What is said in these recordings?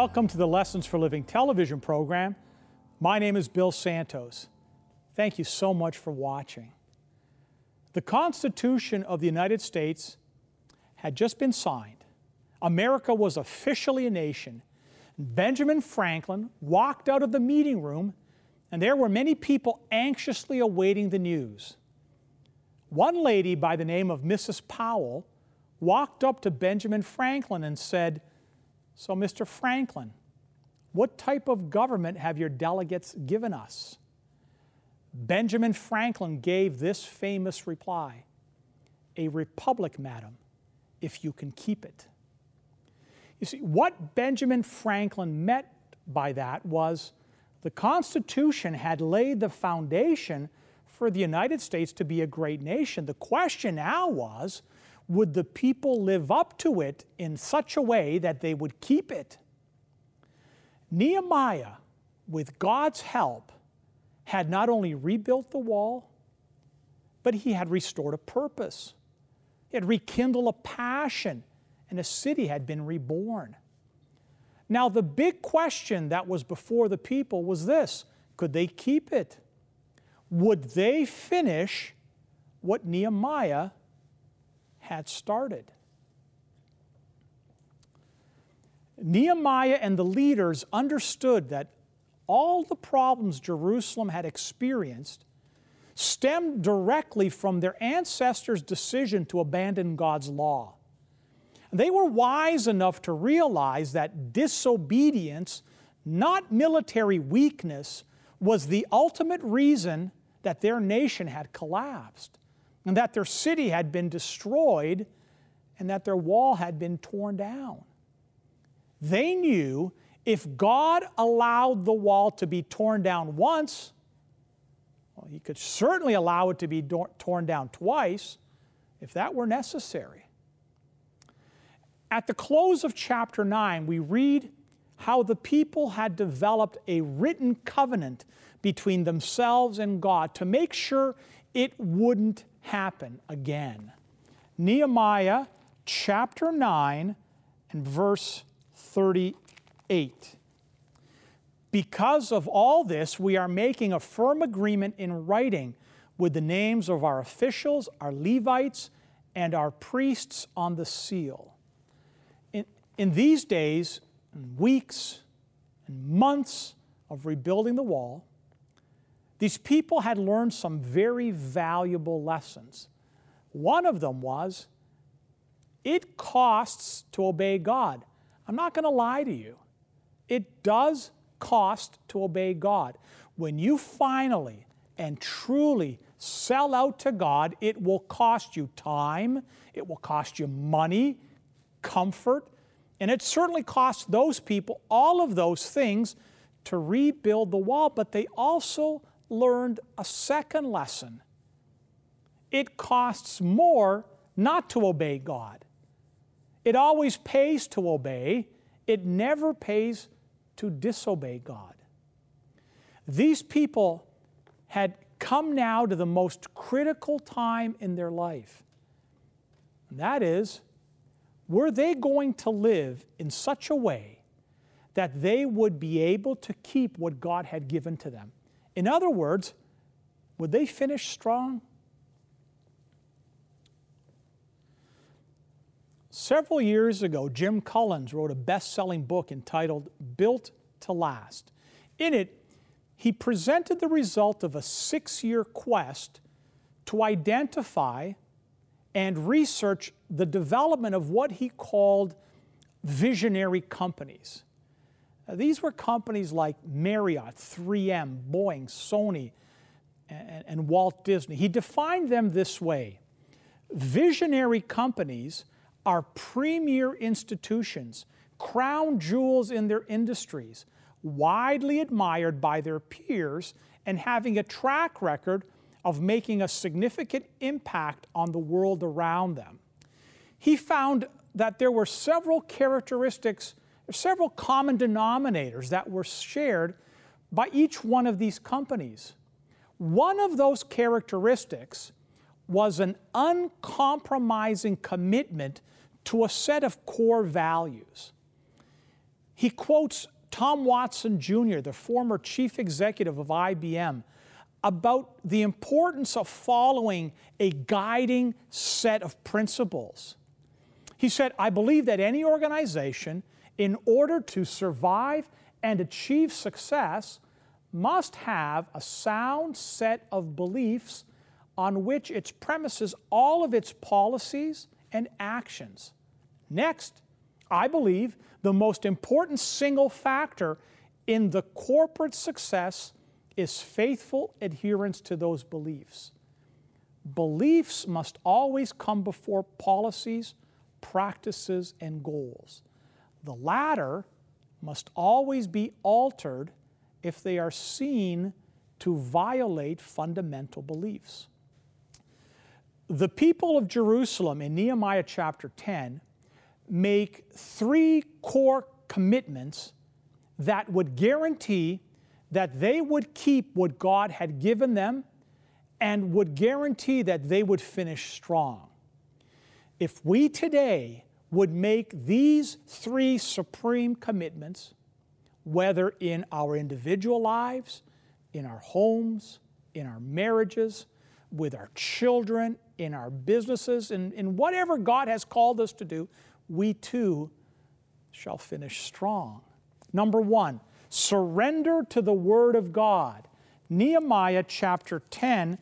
Welcome to the Lessons for Living television program. My name is Bill Santos. Thank you so much for watching. The Constitution of the United States had just been signed. America was officially a nation. Benjamin Franklin walked out of the meeting room, and there were many people anxiously awaiting the news. One lady by the name of Mrs. Powel walked up to Benjamin Franklin and said, So, Mr. Franklin, what type of government have your delegates given us? Benjamin Franklin gave this famous reply A republic, madam, if you can keep it. You see, what Benjamin Franklin meant by that was the Constitution had laid the foundation for the United States to be a great nation. The question now was would the people live up to it in such a way that they would keep it? Nehemiah, with God's help, had not only rebuilt the wall, but he had restored a purpose. He had rekindled a passion, and a city had been reborn. Now, the big question that was before the people was this could they keep it? Would they finish what Nehemiah had started? Nehemiah and the leaders understood that all the problems Jerusalem had experienced stemmed directly from their ancestors' decision to abandon God's law. They were wise enough to realize that disobedience, not military weakness, was the ultimate reason that their nation had collapsed, and that their city had been destroyed, and that their wall had been torn down. They knew if God allowed the wall to be torn down once, well, He could certainly allow it to be torn down twice if that were necessary. At the close of chapter 9, we read how the people had developed a written covenant between themselves and God to make sure it wouldn't happen again. Nehemiah chapter 9 and verse 38. Because of all this, we are making a firm agreement in writing with the names of our officials, our Levites, and our priests on the seal. In, in these days, and weeks, and months of rebuilding the wall, these people had learned some very valuable lessons. One of them was it costs to obey God. I'm not going to lie to you. It does cost to obey God. When you finally and truly sell out to God, it will cost you time, it will cost you money, comfort, and it certainly costs those people all of those things to rebuild the wall, but they also learned a second lesson. It costs more not to obey God. It always pays to obey, it never pays to disobey God. These people had come now to the most critical time in their life. And that is, were they going to live in such a way that they would be able to keep what God had given to them? In other words, would they finish strong? Several years ago, Jim Collins wrote a best selling book entitled Built to Last. In it, he presented the result of a six year quest to identify and research the development of what he called visionary companies. Now, these were companies like Marriott, 3M, Boeing, Sony, and, and Walt Disney. He defined them this way Visionary companies are premier institutions, crown jewels in their industries, widely admired by their peers, and having a track record of making a significant impact on the world around them. He found that there were several characteristics, several common denominators that were shared by each one of these companies. One of those characteristics was an uncompromising commitment to a set of core values. he quotes Tom Watson Jr., the former chief executive of IBM, about the importance of following a guiding set of principles. He said, I believe that any organization, in order to survive and achieve success, must have a sound set of beliefs on which it premises all of its policies and actions. Next, I believe the most important single factor in the corporate success is faithful adherence to those beliefs. Beliefs must always come before policies, practices, and goals. The latter must always be altered if they are seen to violate fundamental beliefs. The people of Jerusalem in Nehemiah chapter 10 make three core commitments that would guarantee that they would keep what God had given them and would guarantee that they would finish strong. If we today would make these three supreme commitments, whether in our individual lives, in our homes, in our marriages, with our children, in our businesses, in, in whatever God has called us to do, we too shall finish strong. Number one, surrender to the Word of God. Nehemiah chapter 10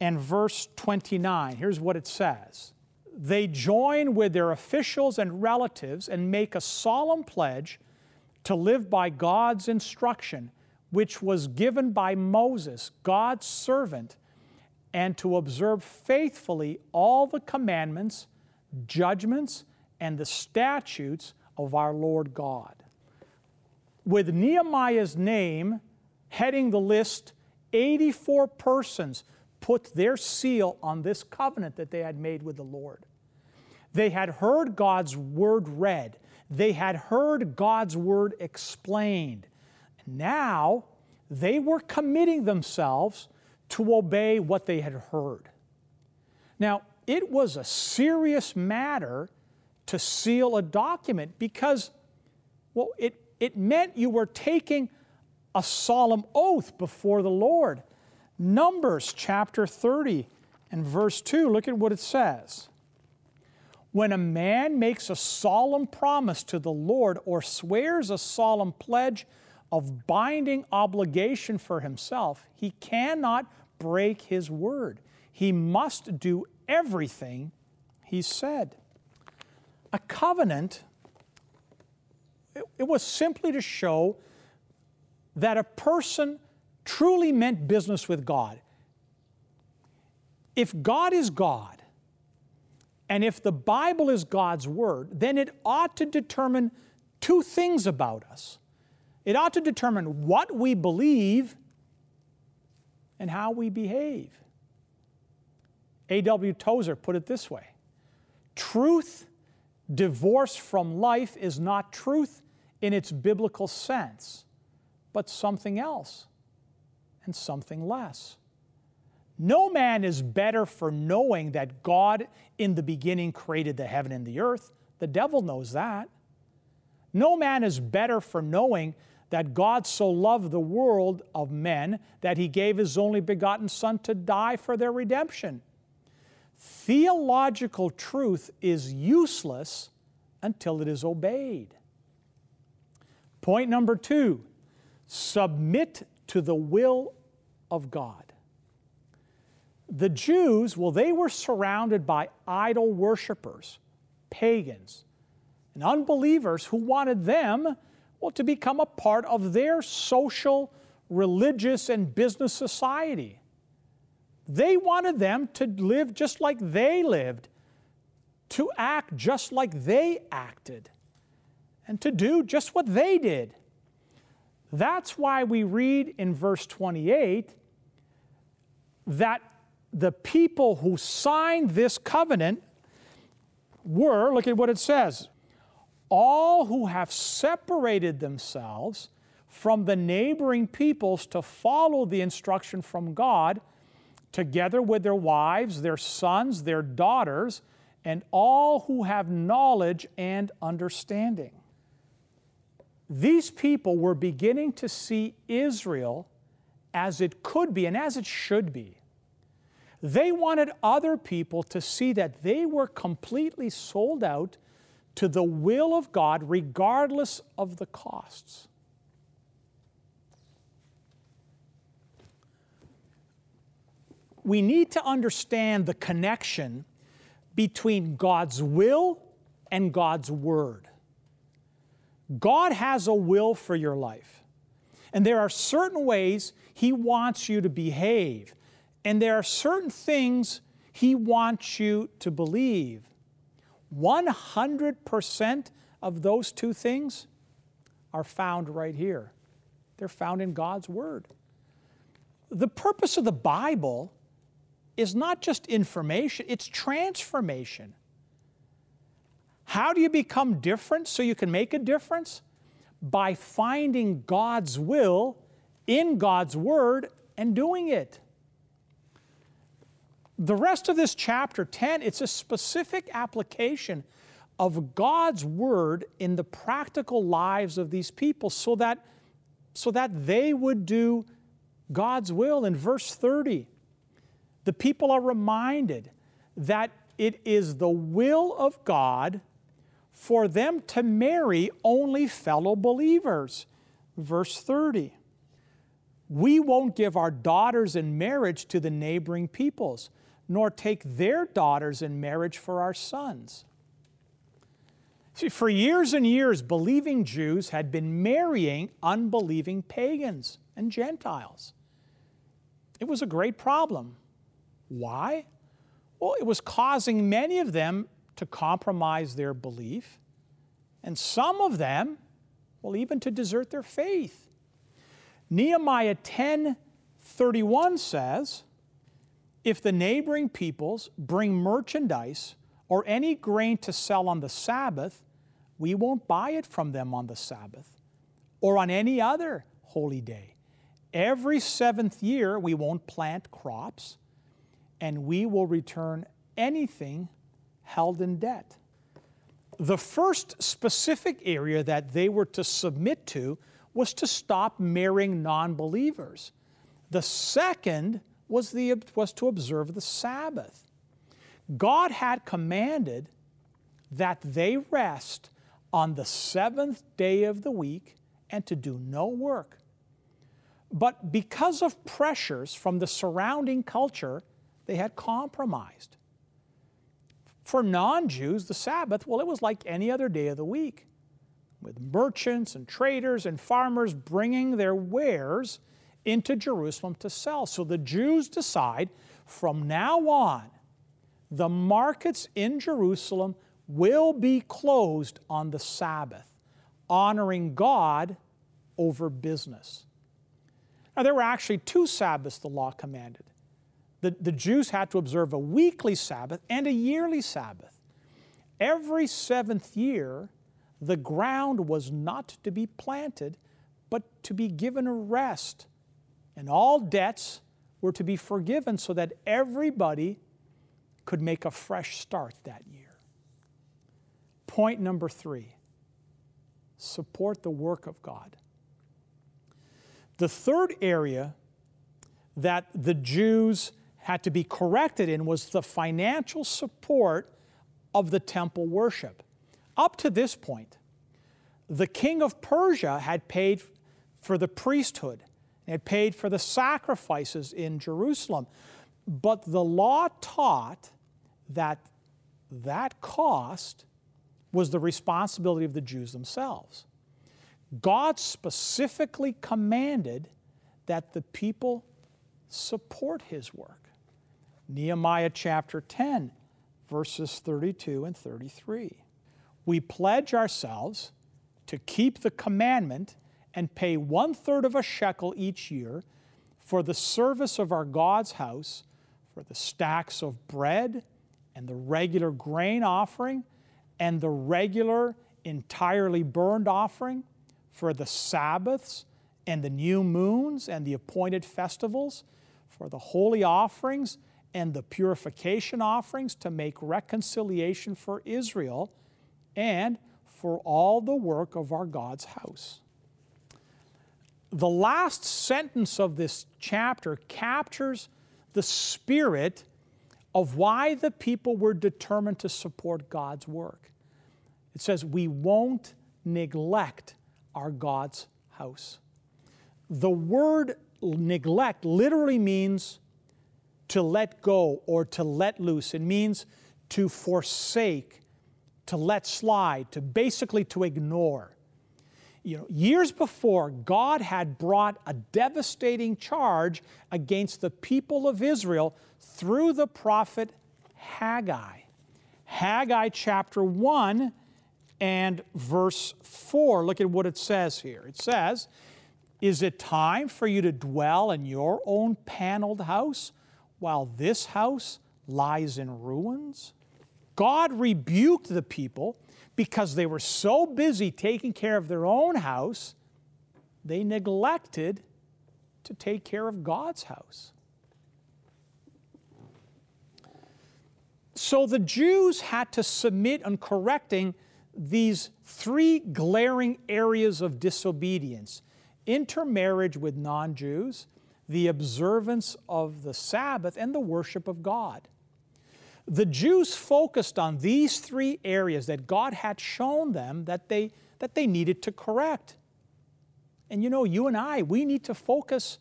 and verse 29. Here's what it says They join with their officials and relatives and make a solemn pledge to live by God's instruction, which was given by Moses, God's servant, and to observe faithfully all the commandments, judgments, and the statutes of our Lord God. With Nehemiah's name heading the list, 84 persons put their seal on this covenant that they had made with the Lord. They had heard God's word read, they had heard God's word explained. Now they were committing themselves to obey what they had heard. Now, it was a serious matter to seal a document because, well, it it meant you were taking a solemn oath before the Lord. Numbers chapter 30 and verse 2, look at what it says. When a man makes a solemn promise to the Lord or swears a solemn pledge of binding obligation for himself, he cannot break his word. He must do everything he said. A covenant it was simply to show that a person truly meant business with God. If God is God, and if the Bible is God's Word, then it ought to determine two things about us. It ought to determine what we believe and how we behave. A.W. Tozer put it this way Truth divorced from life is not truth, in its biblical sense, but something else and something less. No man is better for knowing that God in the beginning created the heaven and the earth. The devil knows that. No man is better for knowing that God so loved the world of men that he gave his only begotten Son to die for their redemption. Theological truth is useless until it is obeyed. Point number two submit to the will of God. The Jews, well, they were surrounded by idol worshippers, pagans, and unbelievers who wanted them, well, to become a part of their social, religious, and business society. They wanted them to live just like they lived, to act just like they acted and to do just what they did. That's why we read in verse 28 that the people who signed this covenant were, look at what it says, all who have separated themselves from the neighboring peoples to follow the instruction from God, together with their wives, their sons, their daughters, and all who have knowledge and understanding. These people were beginning to see Israel as it could be and as it should be. They wanted other people to see that they were completely sold out to the will of God, regardless of the costs. We need to understand the connection between God's will and God's word. God has a will for your life. And there are certain ways He wants you to behave. And there are certain things He wants you to believe. 100% of those two things are found right here. They're found in God's Word. The purpose of the Bible is not just information, it's transformation. How do you become different so you can make a difference? By finding God's will in God's Word and doing it. The rest of this chapter 10, it's a specific application of God's Word in the practical lives of these people so that, so that they would do God's will. In verse 30, the people are reminded that it is the will of God for them to marry only fellow believers. Verse 30. We won't give our daughters in marriage to the neighboring peoples, nor take their daughters in marriage for our sons. See, for years and years, believing Jews had been marrying unbelieving pagans and Gentiles. It was a great problem. Why? Well, it was causing many of them to compromise their belief, and some of them, well, even to desert their faith. Nehemiah 10 31 says, If the neighboring peoples bring merchandise or any grain to sell on the Sabbath, we won't buy it from them on the Sabbath or on any other holy day. Every seventh year, we won't plant crops, and we will return anything held in debt. The first specific area that they were to submit to was to stop marrying non believers. The second was, the, was to observe the Sabbath. God had commanded that they rest on the seventh day of the week and to do no work. But because of pressures from the surrounding culture, they had compromised. For non Jews, the Sabbath, well, it was like any other day of the week, with merchants and traders and farmers bringing their wares into Jerusalem to sell. So the Jews decide from now on, the markets in Jerusalem will be closed on the Sabbath, honoring God over business. Now, there were actually two Sabbaths the law commanded the, the Jews had to observe a weekly Sabbath and a yearly Sabbath. Every seventh year, the ground was not to be planted, but to be given a rest. And all debts were to be forgiven so that everybody could make a fresh start that year. Point number three support the work of God. The third area that the Jews had to be corrected in was the financial support of the temple worship. Up to this point, the king of Persia had paid for the priesthood, had paid for the sacrifices in Jerusalem. But the law taught that that cost was the responsibility of the Jews themselves. God specifically commanded that the people support his work. Nehemiah chapter 10, verses 32 and 33. We pledge ourselves to keep the commandment and pay one third of a shekel each year for the service of our God's house, for the stacks of bread and the regular grain offering and the regular entirely burned offering, for the Sabbaths and the new moons and the appointed festivals, for the holy offerings and the purification offerings to make reconciliation for Israel, and for all the work of our God's house. The last sentence of this chapter captures the spirit of why the people were determined to support God's work. It says, We won't neglect our God's house. The word neglect literally means to let go or to let loose. It means to forsake, to let slide, to basically to ignore. You know, years before, God had brought a devastating charge against the people of Israel through the prophet Haggai. Haggai chapter 1 and verse 4. Look at what it says here. It says, Is it time for you to dwell in your own paneled house while this house lies in ruins? God rebuked the people because they were so busy taking care of their own house, they neglected to take care of God's house. So the Jews had to submit on correcting these three glaring areas of disobedience intermarriage with non Jews, the observance of the Sabbath, and the worship of God. The Jews focused on these three areas that God had shown them that they, that they needed to correct. And you know, you and I, we need to focus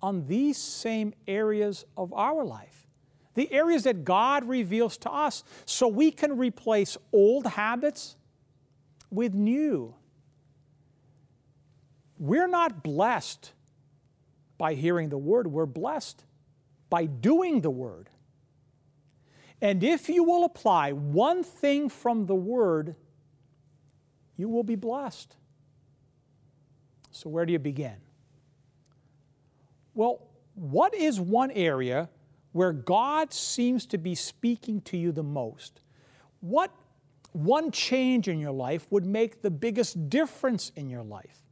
on these same areas of our life. The areas that God reveals to us so we can replace old habits with new. We're not blessed by hearing the word, we're blessed by doing the word. And if you will apply one thing from the word, you will be blessed. So, where do you begin? Well, what is one area where God seems to be speaking to you the most? What one change in your life would make the biggest difference in your life?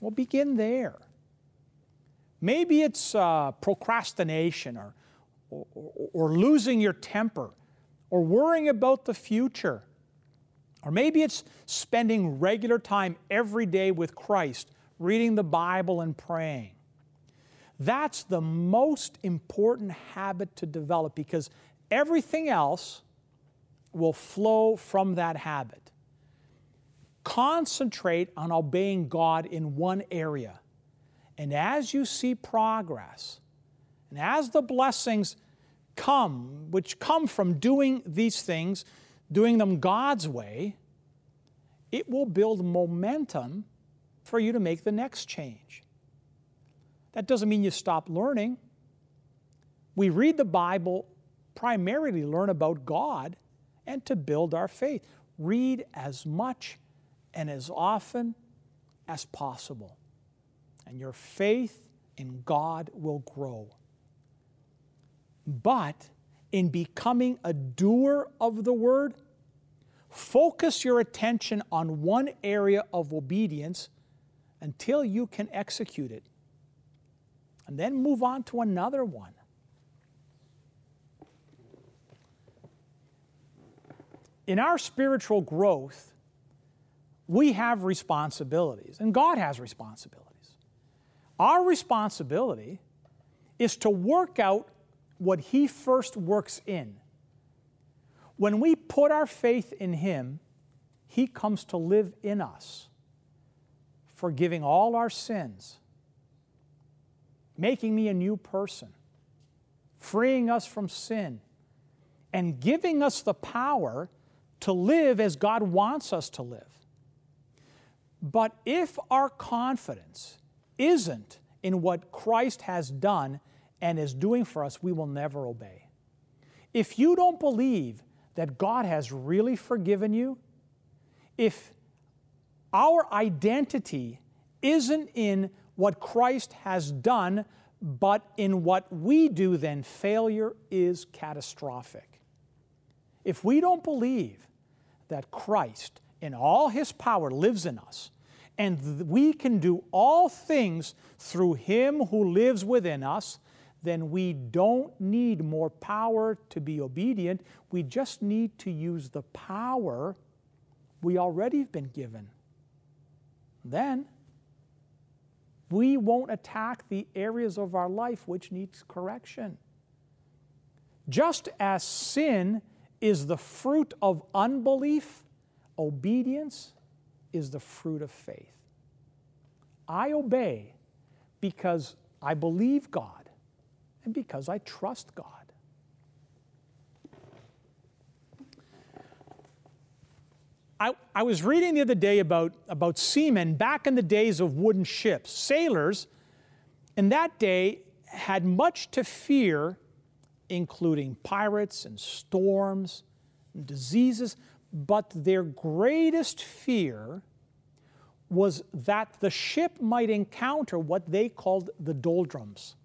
Well, begin there. Maybe it's uh, procrastination or, or, or losing your temper or worrying about the future. Or maybe it's spending regular time every day with Christ, reading the Bible and praying. That's the most important habit to develop because everything else will flow from that habit. Concentrate on obeying God in one area. And as you see progress, and as the blessings come, which come from doing these things, doing them God's way, it will build momentum for you to make the next change. That doesn't mean you stop learning. We read the Bible primarily to learn about God and to build our faith. Read as much and as often as possible, and your faith in God will grow. But in becoming a doer of the word, focus your attention on one area of obedience until you can execute it. And then move on to another one. in our spiritual growth, we have responsibilities, and God has responsibilities. Our responsibility is to work out what He first works in. When we put our faith in Him, He comes to live in us, forgiving all our sins, making me a new person, freeing us from sin, and giving us the power to live as God wants us to live. But if our confidence isn't in what Christ has done and is doing for us, we will never obey. If you don't believe that God has really forgiven you, if our identity isn't in what Christ has done, but in what we do, then failure is catastrophic. If we don't believe that Christ, in all his power, lives in us, and we can do all things through him who lives within us, then we don't need more power to be obedient. We just need to use the power we already have been given. Then we won't attack the areas of our life which needs correction. Just as sin is the fruit of unbelief, obedience is the fruit of faith. I obey because I believe God and because I trust God. I, I was reading the other day about, about seamen back in the days of wooden ships. Sailors in that day had much to fear, including pirates and storms and diseases, but their greatest fear was that the ship might encounter what they called the doldrums.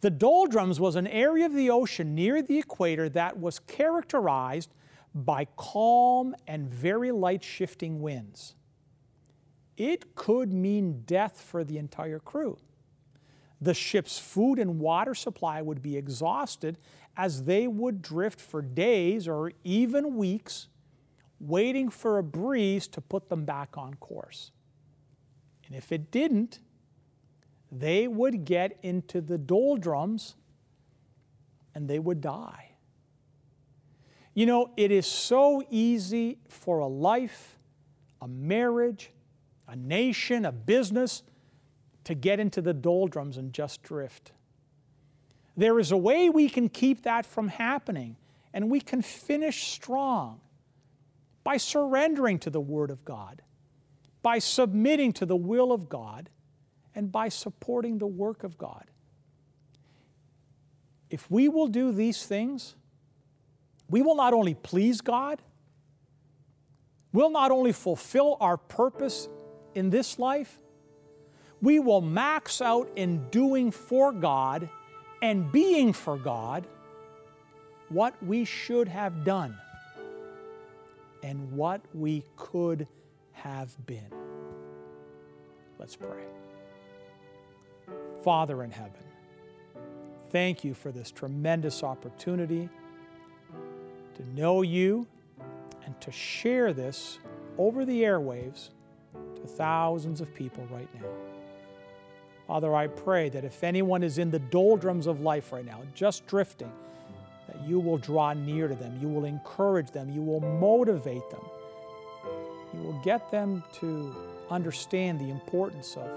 The doldrums was an area of the ocean near the equator that was characterized by calm and very light shifting winds. It could mean death for the entire crew. The ship's food and water supply would be exhausted as they would drift for days or even weeks, waiting for a breeze to put them back on course. And if it didn't, they would get into the doldrums and they would die. You know, it is so easy for a life, a marriage, a nation, a business to get into the doldrums and just drift. There is a way we can keep that from happening, and we can finish strong by surrendering to the Word of God, by submitting to the will of God, and by supporting the work of God. If we will do these things, we will not only please God, we'll not only fulfill our purpose in this life, we will max out in doing for God and being for God what we should have done and what we could have been. Let's pray. Father in heaven, thank you for this tremendous opportunity to know you and to share this over the airwaves to thousands of people right now. Father, I pray that if anyone is in the doldrums of life right now, just drifting, that you will draw near to them, you will encourage them, you will motivate them, you will get them to understand the importance of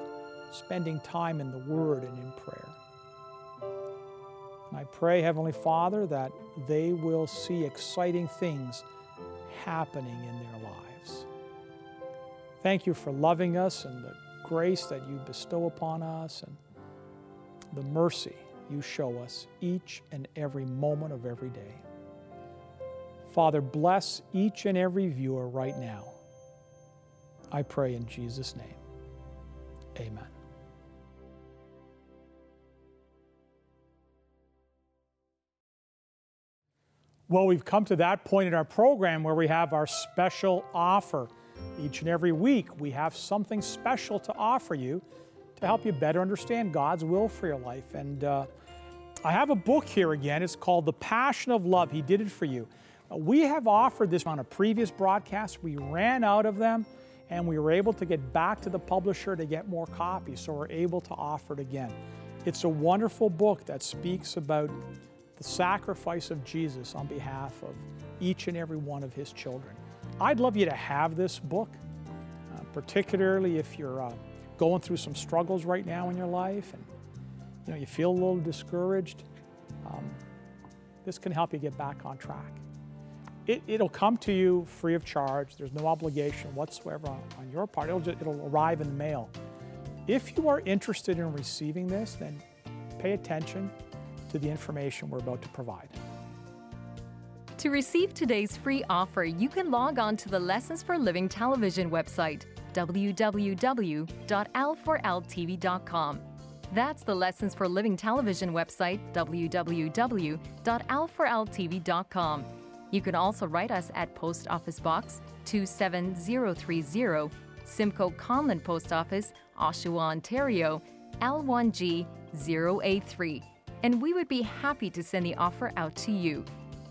spending time in the Word and in prayer. And I pray, Heavenly Father, that they will see exciting things happening in their lives. Thank you for loving us and the grace that you bestow upon us and the mercy you show us each and every moment of every day. Father, bless each and every viewer right now. I pray in Jesus' name. Amen. Well, we've come to that point in our program where we have our special offer. Each and every week, we have something special to offer you to help you better understand God's will for your life. And uh, I have a book here again. It's called The Passion of Love. He did it for you. Uh, we have offered this on a previous broadcast. We ran out of them and we were able to get back to the publisher to get more copies, so we're able to offer it again. It's a wonderful book that speaks about the sacrifice of Jesus on behalf of each and every one of his children. I'd love you to have this book, uh, particularly if you're uh, going through some struggles right now in your life and you know you feel a little discouraged. Um, this can help you get back on track. It, will come to you free of charge. There's no obligation whatsoever on, on your part. It'll, just, it'll arrive in the mail. If you are interested in receiving this, then pay attention to the information we're about to provide. To receive today's free offer, you can log on to the Lessons for Living television website, www.l4ltv.com. That's the Lessons for Living television website, www.l4ltv.com. You can also write us at Post Office Box 27030, Simcoe Conlin Post Office, Oshawa, Ontario, L1G 0A3 and we would be happy to send the offer out to you.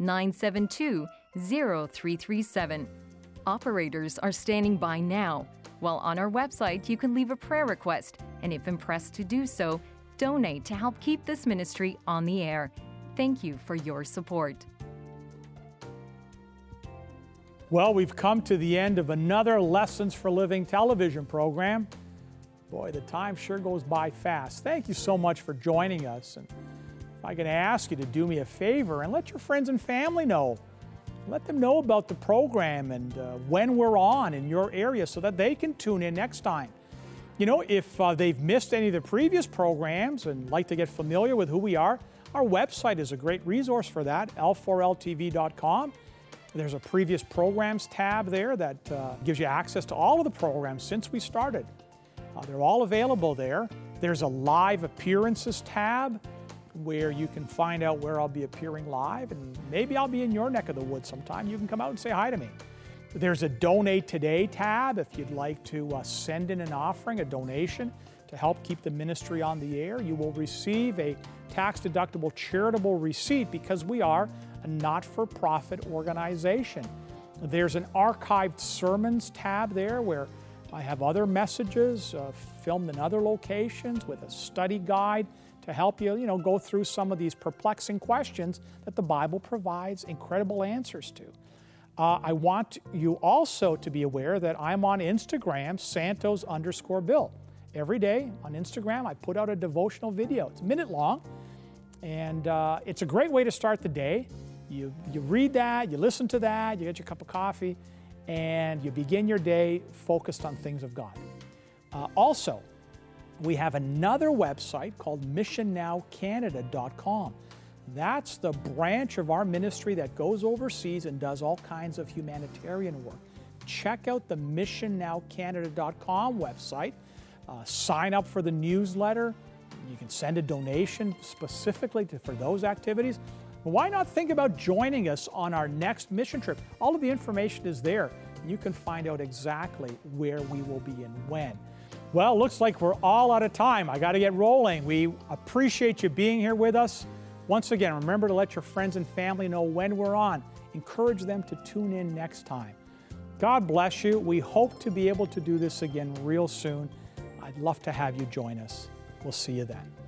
972 0337. Operators are standing by now. While on our website, you can leave a prayer request, and if impressed to do so, donate to help keep this ministry on the air. Thank you for your support. Well, we've come to the end of another Lessons for Living television program. Boy, the time sure goes by fast. Thank you so much for joining us. And if I can ask you to do me a favor and let your friends and family know. Let them know about the program and uh, when we're on in your area so that they can tune in next time. You know, if uh, they've missed any of the previous programs and like to get familiar with who we are, our website is a great resource for that, l4ltv.com. There's a previous programs tab there that uh, gives you access to all of the programs since we started. Uh, they're all available there. There's a live appearances tab where you can find out where I'll be appearing live, and maybe I'll be in your neck of the woods sometime. You can come out and say hi to me. There's a Donate Today tab if you'd like to uh, send in an offering, a donation to help keep the ministry on the air. You will receive a tax deductible charitable receipt because we are a not for profit organization. There's an archived sermons tab there where I have other messages uh, filmed in other locations with a study guide to help you, you know, go through some of these perplexing questions that the Bible provides incredible answers to. Uh, I want you also to be aware that I'm on Instagram, Santos underscore Bill. Every day on Instagram, I put out a devotional video. It's a minute long, and uh, it's a great way to start the day. You, you read that, you listen to that, you get your cup of coffee, and you begin your day focused on things of God. Uh, also, we have another website called missionnowcanada.com. That's the branch of our ministry that goes overseas and does all kinds of humanitarian work. Check out the missionnowcanada.com website. Uh, sign up for the newsletter. You can send a donation specifically to, for those activities. Why not think about joining us on our next mission trip? All of the information is there. You can find out exactly where we will be and when. Well, looks like we're all out of time. I got to get rolling. We appreciate you being here with us. Once again, remember to let your friends and family know when we're on. Encourage them to tune in next time. God bless you. We hope to be able to do this again real soon. I'd love to have you join us. We'll see you then.